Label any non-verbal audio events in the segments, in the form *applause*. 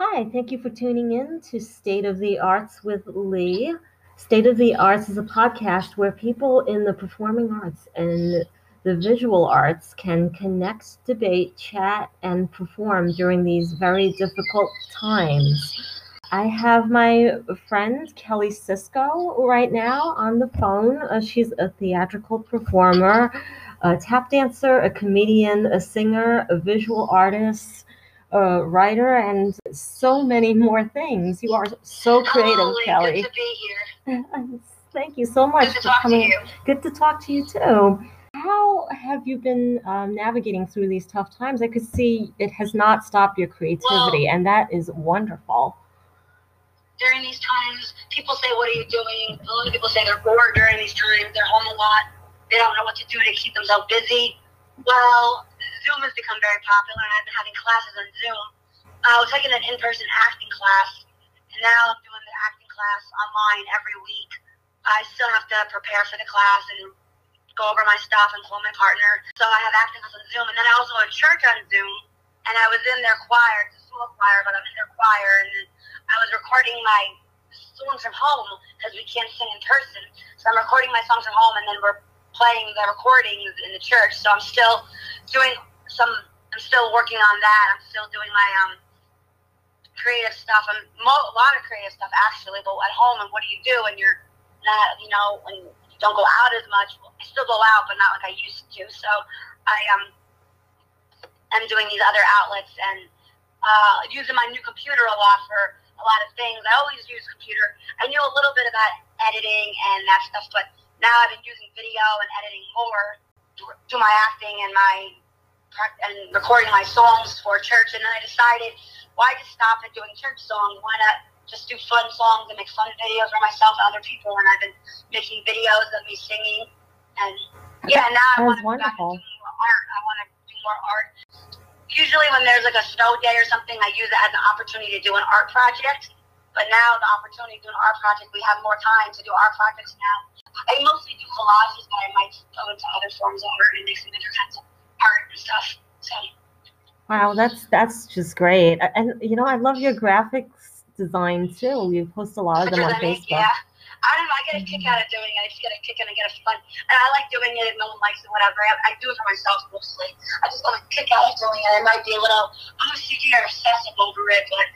Hi, thank you for tuning in to State of the Arts with Lee. State of the Arts is a podcast where people in the performing arts and the visual arts can connect, debate, chat, and perform during these very difficult times. I have my friend Kelly Sisco right now on the phone. Uh, she's a theatrical performer, a tap dancer, a comedian, a singer, a visual artist, a writer, and so many more things. You are so creative, Lee. Kelly. Good to be here. *laughs* Thank you so much Good to for talk to coming. you. Good to talk to you too. How have you been um, navigating through these tough times? I could see it has not stopped your creativity, and that is wonderful. During these times, people say, What are you doing? A lot of people say they're bored during these times. They're home a lot. They don't know what to do to keep themselves busy. Well, Zoom has become very popular, and I've been having classes on Zoom. Uh, I was taking an in person acting class, and now I'm doing the acting class online every week. I still have to prepare for the class and go over my stuff and call my partner. So I have acting class on Zoom, and then I also have church on Zoom. And I was in their choir, it's a small choir, but I'm in their choir, and I was recording my songs from home because we can't sing in person. So I'm recording my songs from home, and then we're playing the recordings in the church. So I'm still doing some. I'm still working on that. I'm still doing my um creative stuff. I'm mo- a lot of creative stuff actually. But at home, and what do you do when you're not, you know, when you don't go out as much? I still go out, but not like I used to. So I um am doing these other outlets and uh, using my new computer a lot for a lot of things. I always use computer. I knew a little bit about editing and that stuff, but now I've been using video and editing more to my acting and my and recording my songs for church. And then I decided, why just stop at doing church songs? Why not just do fun songs and make fun videos for myself and other people? And I've been making videos of me singing. And yeah, now I want to go back and do more art. I want to do more art. Usually, when there's like a snow day or something, I use it as an opportunity to do an art project. But now, the opportunity to do an art project, we have more time to do art projects now. I mostly do collages, but I might go into other forms of art and make some different kinds of art and stuff. So, Wow, that's that's just great. And you know, I love your graphics design too. You post a lot of them on Facebook. yeah. I don't know. I get a kick out of doing it. I just get a kick and I get a fun. And I like doing it if no one likes it, whatever. I, I do it for myself mostly. I just get a kick out of doing it. I might be a little, obviously, you're obsessive over it, but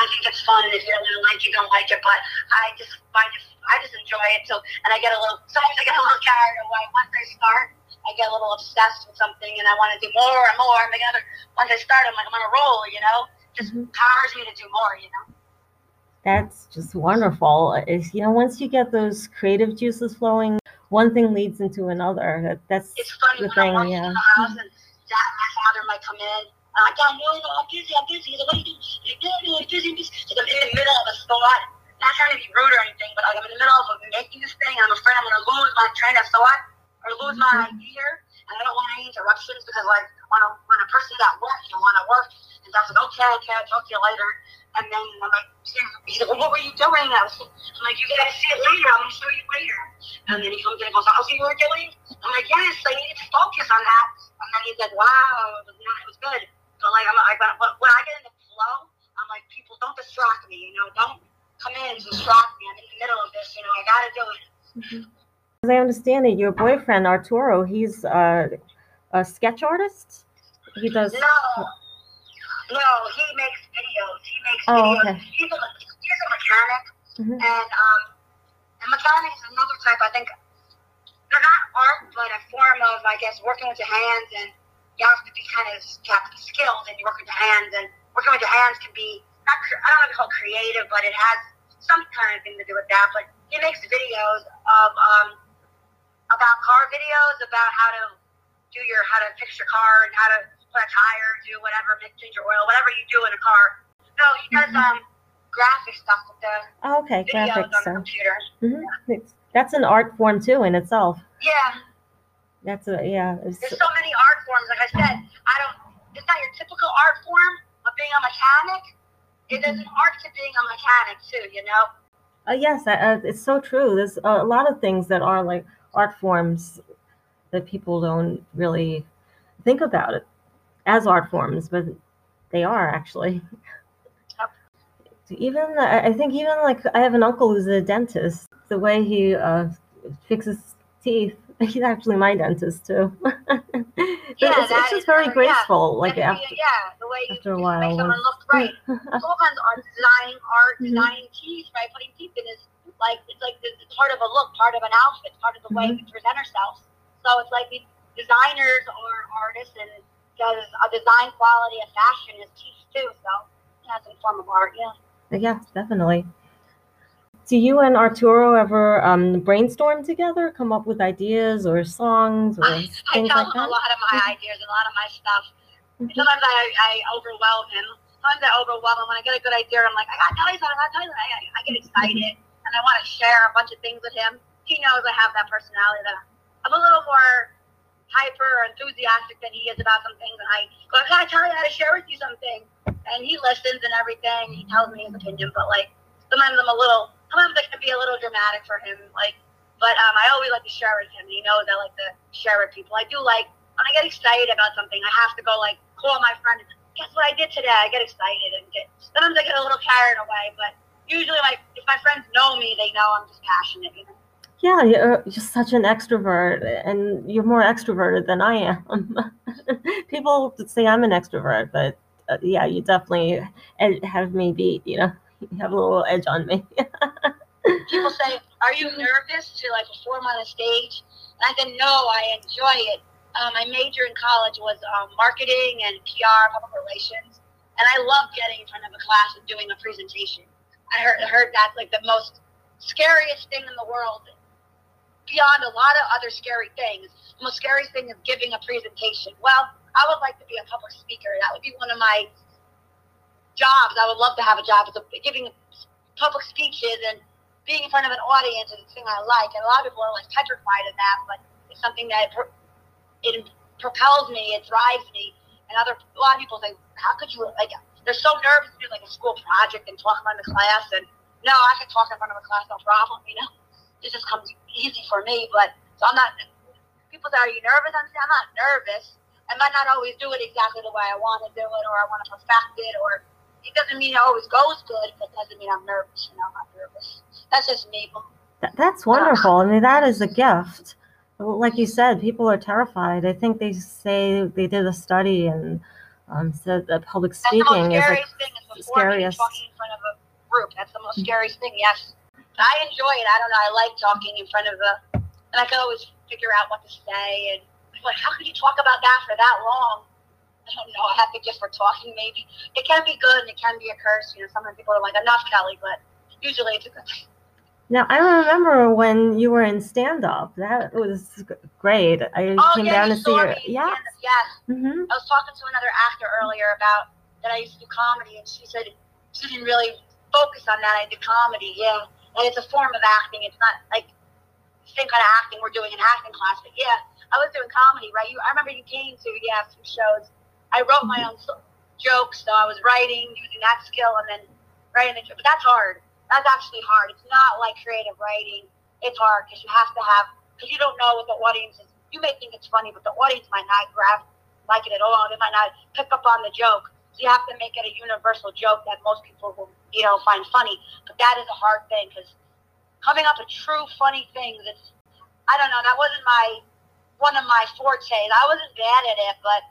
I think it's fun. And If you don't really like it, you don't like it. But I just find it, I just enjoy it. So, and I get a little, sometimes I get a little carried away. Once I start, I get a little obsessed with something and I want to do more and more. And make another, once I start, I'm like, I'm on a roll, you know? Just Mhm. powers me to do more, you know? That's just wonderful. Is you know, once you get those creative juices flowing, one thing leads into another. That's it's funny the when I'm thing, yeah. house and dad, my father might come in. And I'm like, Dad, no, no, I'm busy, I'm busy. He's like, what are you doing? He's like, no, no, I'm busy, I'm busy. Like, I'm in the middle of a thought. Not trying to be rude or anything, but like, I'm in the middle of making this thing. I'm afraid I'm going to lose my train of thought or lose my idea. And I don't want any interruptions because, like, when a, when a person's at work, you want to work. And Dad's like, okay, okay, I'll talk to you later. And then I'm like, he's like, well, what were you doing? I was, I'm like, you gotta see it later. I'm gonna show you later. And then he comes in and goes, oh, how's you were doing? I'm like, yes, I needed to focus on that. And then he's like, wow, it was, it was good. So like, I'm like, but but when I get in the flow, I'm like, people, don't distract me. You know, don't come in and distract me. I'm in the middle of this. You know, I gotta do it. Mm-hmm. As I understand it, your boyfriend Arturo, he's uh, a sketch artist. He does. No, no, he makes videos. He makes Oh, videos. okay. He's a he's a mechanic. Mhm. And um, and mechanics is another type. I think they're not art, but a form of, I guess, working with your hands. And you have to be kind of have to be skilled, and you work with your hands. And working with your hands can be not. I don't know if it's called creative, but it has some kind of thing to do with that. But he makes videos of um about car videos about how to do your how to fix your car and how to put a tire, do whatever, change your oil, whatever you do in a car. No, he does Mhm. um graphic stuff with the Oh, okay, videos graphics. on the So computer. mhm. It's- that's an art form too in itself. Yeah, That's a yeah. There's so many art forms. Like I said, I don't. It's not your typical art form of being a mechanic. It there's an art to being a mechanic too. You know. Uh, yes, uh, uh, it's so true. There's a lot of things that are like art forms that people don't really think about it as art forms, but they are actually. even I think even like I have an uncle who's a dentist. The way he uh, fixes teeth, *laughs* he's actually my dentist too. *laughs* yeah, it's, it's just very graceful. Yeah. Like after, yeah, the way after you, a while, make someone look right. *laughs* all kinds of art, designing art, mm-hmm. designing teeth, right? Putting teeth in is like it's like it's part of a look, part of an outfit, part of the way mm-hmm. we present ourselves. So it's like these designers or artists and does a design quality of fashion is teeth too. So that's a form of art, yeah. Yeah, definitely. Do you and Arturo ever um, brainstorm together, come up with ideas or songs or I, things I like that? a lot of my ideas a lot of my stuff. Mm-hmm. Sometimes I, I overwhelm him. Sometimes I overwhelm him. When I get a good idea, I'm like, I gotta tell you something. I gotta tell you something. I, I get excited and I want to share a bunch of things with him. He knows I have that personality that I'm a little more hyper or enthusiastic than he is about some things, and I go, I gotta tell you how to share with you something, and he listens and everything. He tells me his opinion, but like sometimes I'm a little sometimes I can be a little dramatic for him. Like, but um, I always like to share with him. He knows I like to share with people. I do like when I get excited about something, I have to go like call my friend. Guess what I did today? I get excited and get sometimes I get a little carried away, but usually my if my friends know me, they know I'm just passionate. You know. Yeah, you're just such an extrovert, and you're more extroverted than I am. *laughs* People say I'm an extrovert, but uh, yeah, you definitely have me beat. You know you have a little edge on me. *laughs* People say, "Are you nervous to like perform on a stage?" And I said, "No, I enjoy it. Um, my major in college was um, marketing and PR, public relations, and I love getting in front of a class and doing a presentation. I heard, heard that's like the most scariest thing in the world, beyond a lot of other scary things. The most scariest thing is giving a presentation. Well, I would like to be a public speaker. That would be one of my jobs. I would love to have a job as a, giving public speeches and being in front of an audience is a thing I like. And a lot of people are like petrified of that, but it's something that it propels me, it drives me. And other a lot of people say, how could you like? They're so nervous to do like a school project and talk in front of the class. And no, I can talk in front of a class no problem. You know, it just comes easy for me. But so I'm not. People say, are you nervous? I'm saying I'm not nervous. I might not always do it exactly the way I want to do it, or I want to perfect it, or it doesn't mean it always goes good, but it doesn't mean I'm nervous. You know, I'm not nervous. That's just me. that's wonderful. I mean, that is a gift. Like you said, people are terrified. I think they say they did a study and um, said that public speaking is like the scariest. Talking in front of a group. That's the most scariest thing. Yes, I enjoy it. I don't know. I like talking in front of a, and I can always figure out what to say. And like, how could you talk about that for that long? I don't know, I have a gift for talking maybe. It can be good and it can be a curse. You know, sometimes people are like, enough, Kelly, but usually it's a good thing. Now, I remember when you were in stand up. That was great. I oh, came yeah, down to see your. Yeah. Yes. Mm-hmm. I was talking to another actor earlier about that I used to do comedy, and she said she didn't really focus on that. I did comedy, yeah. And it's a form of acting. It's not like the same kind of acting we're doing in acting class, but yeah, I was doing comedy, right? You, I remember you came to, yeah, some shows I wrote my own jokes, so I was writing using that skill and then writing the joke. But that's hard. That's actually hard. It's not like creative writing. It's hard because you have to have because you don't know what the audience is. You may think it's funny, but the audience might not grab like it at all. They might not pick up on the joke. So you have to make it a universal joke that most people will, you know, find funny. But that is a hard thing because coming up with true funny things, it's I don't know. That wasn't my one of my fortes. I wasn't bad at it, but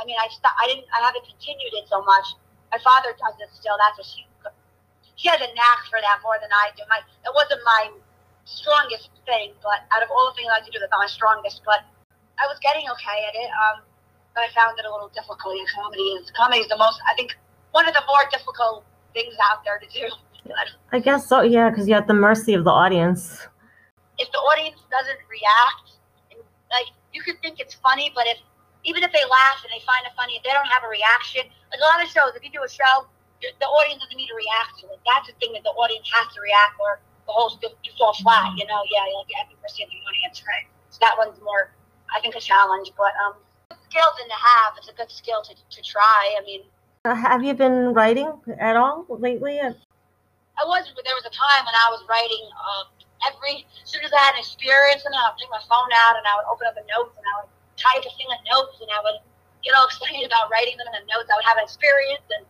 I mean, I st- I didn't, I haven't continued it so much. My father does it still. That's what she, she has a knack for that more than I do. My, it wasn't my strongest thing, but out of all the things I like to do, that's not my strongest. But I was getting okay at it. Um, but I found it a little difficult. And comedy is comedy is the most, I think, one of the more difficult things out there to do. I guess so. Yeah, because you're at the mercy of the audience. If the audience doesn't react, like you could think it's funny, but if even if they laugh and they find it funny, if they don't have a reaction, like a lot of shows, if you do a show, the audience doesn't need to react to it. That's the thing that the audience has to react, or the whole stuff you fall flat. You know, yeah, like every person in the audience, right? So that one's more, I think, a challenge. But um, skills in to have. It's a good skill to to try. I mean, uh, have you been writing at all lately? I wasn't, But there was a time when I was writing. Uh, every as soon as I had an experience, and I would take my phone out and I would open up the notes and I would type a thing of notes and I would get all *laughs* excited about writing them in the notes. I would have an experience and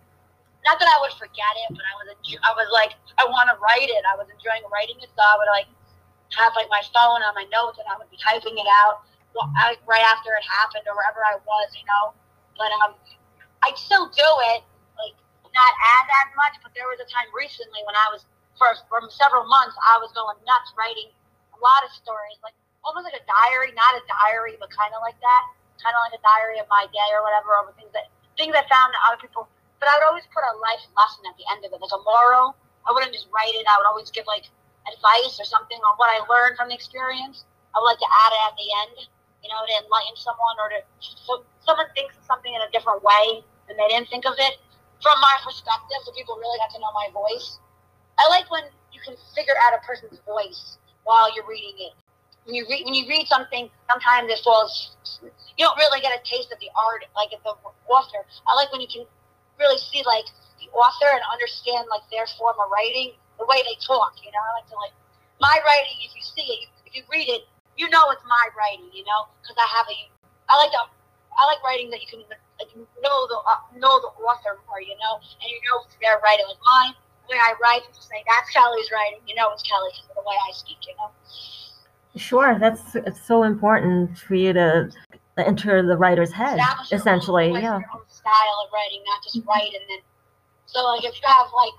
not that I would forget it, but I was I was like I want to write it. I was enjoying writing it, so I would like have like my phone on my notes and I would be typing it out right after it happened or wherever I was, you know. But um, I still do it, like not as as much. But there was a time recently when I was for for several months I was going nuts writing a lot of stories, like almost like a diary, not a diary, but kind of like that, kind of like a diary of my day or whatever, or things that things I found that other people. But I would always put a life lesson at the end of it, like a moral. I wouldn't just write it. I would always give like advice or something on what I learned from the experience. I would like to add it at the end, you know, to enlighten someone or to so someone thinks of something in a different way and they didn't think of it from my perspective, so people really got to know my voice. I like when you can figure out a person's voice while you're reading it. When you read when you read something, sometimes it falls. You don't really get a taste of the art, like of the author. I like when you can really see like the author and understand like their form of writing, the way they talk. You know, I like to like my writing. If you see it, if you read it, you know it's my writing. You know, because I have a. I like to. I like writing that you can like know the uh, know the author more. You know, and you know their writing. Like mine, the way I write, people say that's Kelly's writing. You know, it's Kelly because of the way I speak. You know. Sure, that's it's so important for you to enter the writer's head, essentially. own, like, Yeah. Your own style of writing, not just write and then. So like if you have like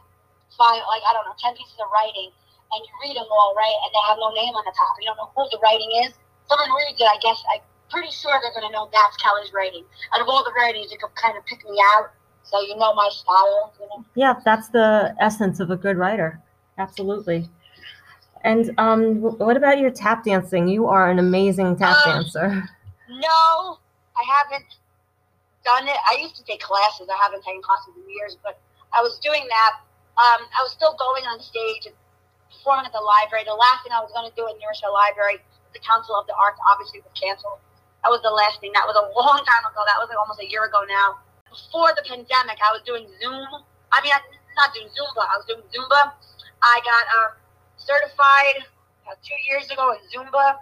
five, like I don't know, ten pieces of writing, and you read them all right, and they have no name on the top, you don't know who the writing is. Someone reads it, I guess I'm pretty sure they're gonna know that's Kelly's writing. Out of all the writings, you could kind of pick me out, so you know my style. You know. Yeah, that's the essence of a good writer. Absolutely. And um, what about your tap dancing? You are an amazing tap Um, dancer. No, I haven't done it. I used to take classes. I haven't taken classes in years, but I was doing that. Um, I was still going on stage and performing at the library. The last thing I was going to do at New Rochelle Library, the Council of the Arts, obviously was canceled. That was the last thing. That was a long time ago. That was like almost a year ago now. Before the pandemic, I was doing Zoom. I mean, I'm not doing Zumba. I was doing Zumba. I got um, certified uh, two years ago in Zumba.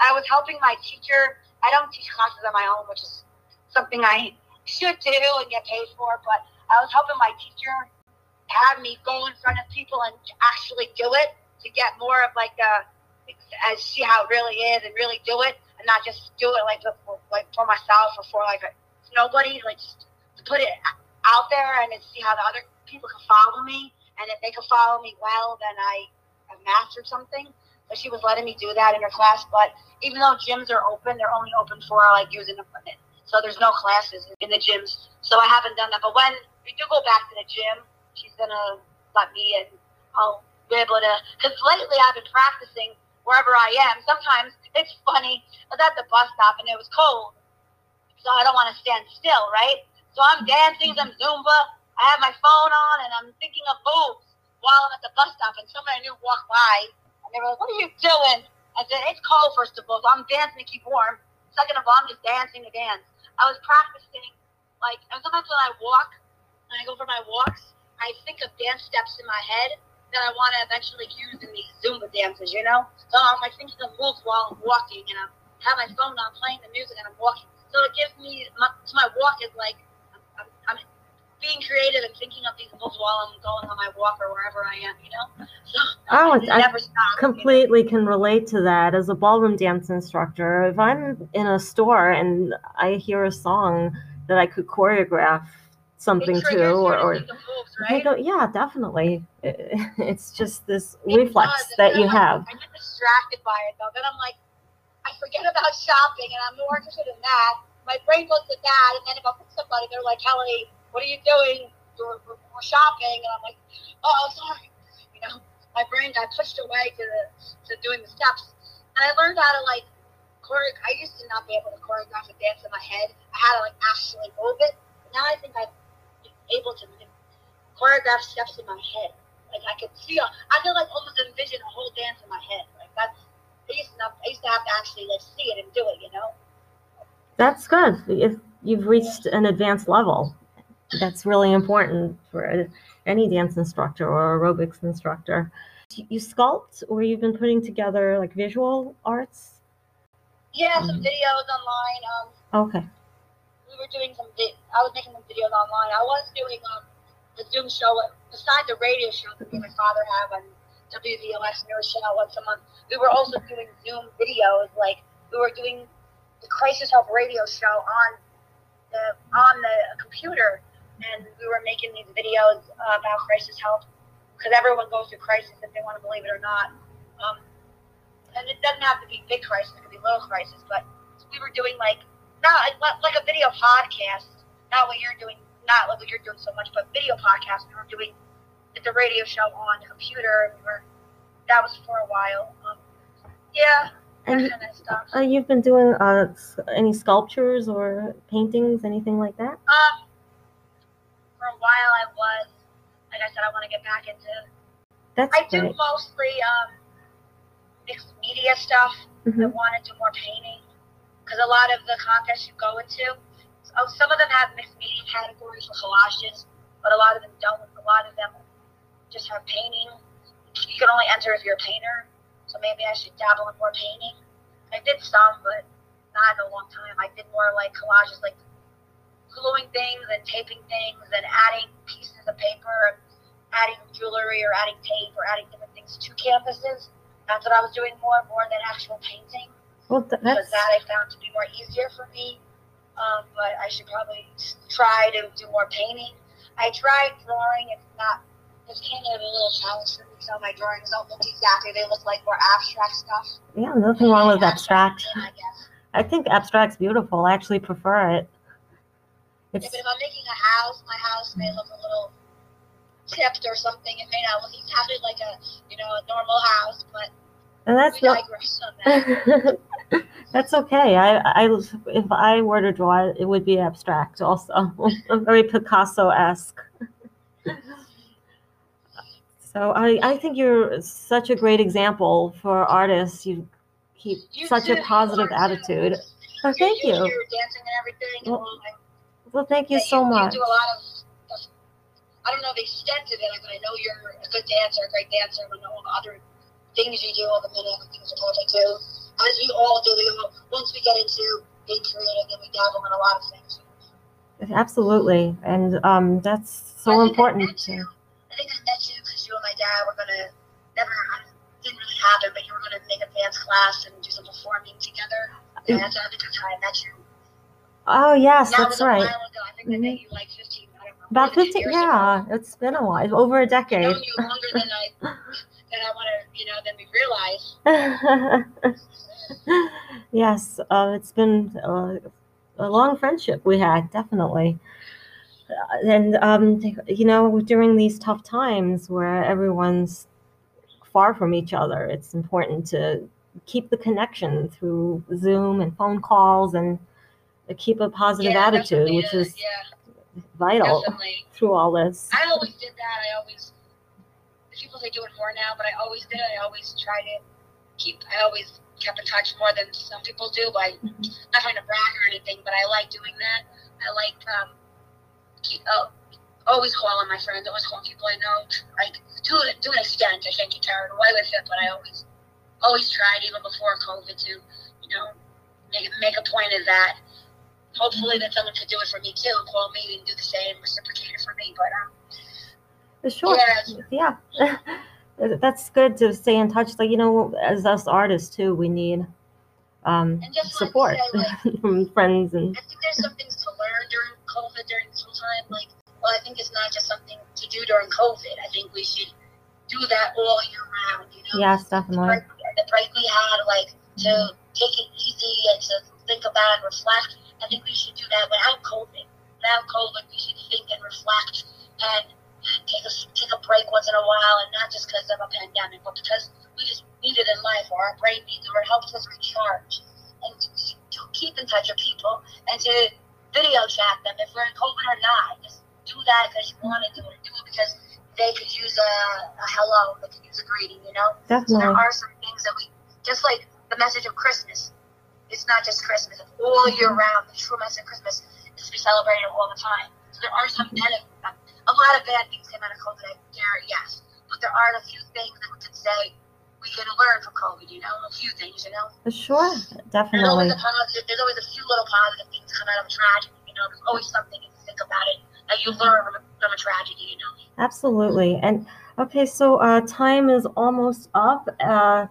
I was helping my teacher. I don't teach classes on my own, which is something I should do and get paid for. But I was helping my teacher have me go in front of people and actually do it to get more of like a, and see how it really is and really do it and not just do it like for, like for myself or for like nobody. Like just to put it out there and see how the other people can follow me. And if they can follow me well, then I have mastered something. She was letting me do that in her class. But even though gyms are open, they're only open for like using equipment. So there's no classes in the gyms. So I haven't done that. But when we do go back to the gym, she's gonna let me and I'll be able to. Because lately I've been practicing wherever I am. Sometimes it's funny. I was at the bus stop and it was cold, so I don't want to stand still, right? So I'm dancing some Zumba. I have my phone on and I'm thinking of boobs while I'm at the bus stop, and somebody I knew walked by they were like, "What are you doing?" I said, "It's cold, first of all, so I'm dancing to keep warm. Second of all, I'm just dancing to dance." I was practicing, like, and sometimes when I walk, when I go for my walks, I think of dance steps in my head that I want to eventually use in these Zumba dances, you know? So I'm like thinking of moves while I'm walking, and I have my phone on playing the music, and I'm walking. So it gives me, my, so my walk is like, being creative and thinking of these moves while I'm going on my walk or wherever I am, you know? So Oh, it I never stops. you know? completely can relate to that as a ballroom dance instructor. If I'm in a store and I hear a song that I could choreograph something to, or, or moves, I right? go, yeah, definitely. *laughs* It's just this It reflex does, that you I'm like- have. I get distracted by it though. Then I'm like, I forget about shopping, and I'm more interested in that. My brain goes to that, and then if I'm with somebody, they're like, Kelly, what are you doing? We're, we're, we're shopping, and I'm like, oh, sorry. You know, my brain got pushed away to the to doing the steps, and I learned how to like choreo. I used to not be able to choreograph a dance in my head. I had to like actually move it. But now I think I'm able to choreograph steps in my head. Like I could feel, I could like almost envision a whole dance in my head. Like that's, I used to not, I used to have to actually like see it and do it, you know. That's good. If you've reached an advanced level, that's really important for any dance instructor or aerobics instructor. You sculpt, or you've been putting together like visual arts? Yeah, some Mhm. videos online. Um, Okay. we were doing some. Vi- I was making some videos online. I was doing um the Zoom show, besides the radio show that me and my father have on WVOX News Channel once a month, we were also doing Zoom videos. Like we were doing the Crisis Help radio show on the on the computer, and we were making these videos uh, about crisis help because everyone goes through crisis if they want to believe it or not. Um, and it doesn't have to be big crisis; it could be little crisis. But we were doing like not like a video podcast, not what you're doing, not like what you're doing so much, but video podcast. We were doing the radio show on the computer. We were that was for a while. Um, yeah. And uh, you've been doing uh, any sculptures or paintings, anything like that? Um, while I was. Like I said, I want to get back into. That's I great. do mostly um, mixed media stuff. Mm-hmm. I want to do more painting because a lot of the contests you go into, oh, some of them have mixed media categories for collages, but a lot of them don't. A lot of them just have painting. You can only enter if you're a painter. So maybe I should dabble in more painting. I did some, but not in a long time. I did more like collages, like gluing things and taping things and adding pieces of paper, adding jewelry or adding tape or adding different things to canvases. That's what I was doing more, and more than actual painting. Well, th- because that I found to be more easier for me. Um, but I should probably try to do more painting. I tried drawing. It's not It's kind of a little challenge for me. So my drawings don't look exactly; they look like more abstract stuff. Yeah, nothing wrong with abstract. I guess. I think abstract's beautiful. I actually prefer it. It's, if I'm making a house, my house may look a little tipped or something. It may not look exactly like a you know a normal house, but and that's we digress on that. *laughs* that's okay. I, I, if I were to draw it, it would be abstract also, *laughs* very Picasso-esque. So I, I think you're such a great example for artists. You keep you such a positive attitude. Oh, thank you. you. You're dancing and everything. Well, and well thank you so you, much. You do a lot of, I don't know the extent of it, but I know you're a good dancer, a great dancer. I know all the other things you do, all the many other things you're perfect do. As we all do. We all, once we get into being creative, then we dabble in a lot of things. Absolutely, and um, that's so important. To, I think I met you because you and my dad were gonna never didn't really happen, but you were gonna make a dance class and do some performing together. And that's I think I met you. Oh yes, that that's right. Mm-hmm. I met you like fifteen. I don't know. About fifteen, yeah. Ago. It's been a while, over a decade. I've known you longer than I *laughs* than I want to, you know, than we realize. *laughs* yes, uh, it's been uh, a long friendship we had, definitely and um, you know during these tough times where everyone's far from each other it's important to keep the connection through zoom and phone calls and keep a positive yeah, attitude which is yeah. vital definitely. through all this i always did that i always people say do it more now but i always did i always tried to keep i always kept in touch more than some people do by mm-hmm. not trying to brag or anything but i like doing that i like um, uh, always calling my friends, always calling people I know. Like to to an extent, I think you carried away with it, but I always always tried even before COVID to you know make make a point of that. Hopefully that someone could do it for me too, and call me and do the same, reciprocate it for me. But um, sure, yeah. yeah. *laughs* That's good to stay in touch. Like you know, as us artists too, we need um, support say, like, *laughs* from friends and. I think there's some things to learn during COVID during this whole time. Like, well, I think it's not just something to do during COVID. I think we should do that all year round. You know. Yes, definitely. The break, the break we had, like to take it easy and to think about and reflect. I think we should do that without COVID. Without COVID, we should think and reflect and take a take a break once in a while, and not just because of a pandemic, but because we just need it in life, or our brain needs it, or it helps us recharge, and to, to keep in touch with people, and to video chat them if we're in COVID or not. Just do that because you want to do it. Do it because they could use a, a hello, they could use a greeting, you know? Definitely. So there are some things that we, just like the message of Christmas, it's not just Christmas, it's all year round. The true message of Christmas is to be celebrated all the time. So there are some benefits. A lot of bad things came out of COVID, I dare, yes. But there are a few things that we could say we can learn from COVID, you know, a few things, you know? Sure, definitely. There's always a positive, there's always a few little positive things come out of a tragedy, you know, there's always something if you think about it that you learn from a tragedy, you know. Absolutely. And okay, so uh, time is almost up. Uh,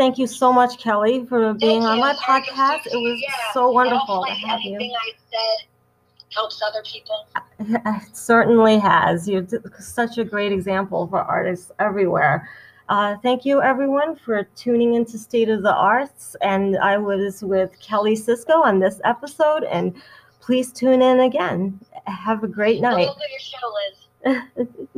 thank you so much, Kelly, for being Thank on you. my Sorry podcast. It was Yeah. so wonderful to have you. anything I said helps other people. *laughs* It certainly has. You're such a great example for artists everywhere. Uh, thank you, everyone, for tuning into State of the Arts. And I was with Kelly Sisco on this episode. And please tune in again. Have a great night. *laughs*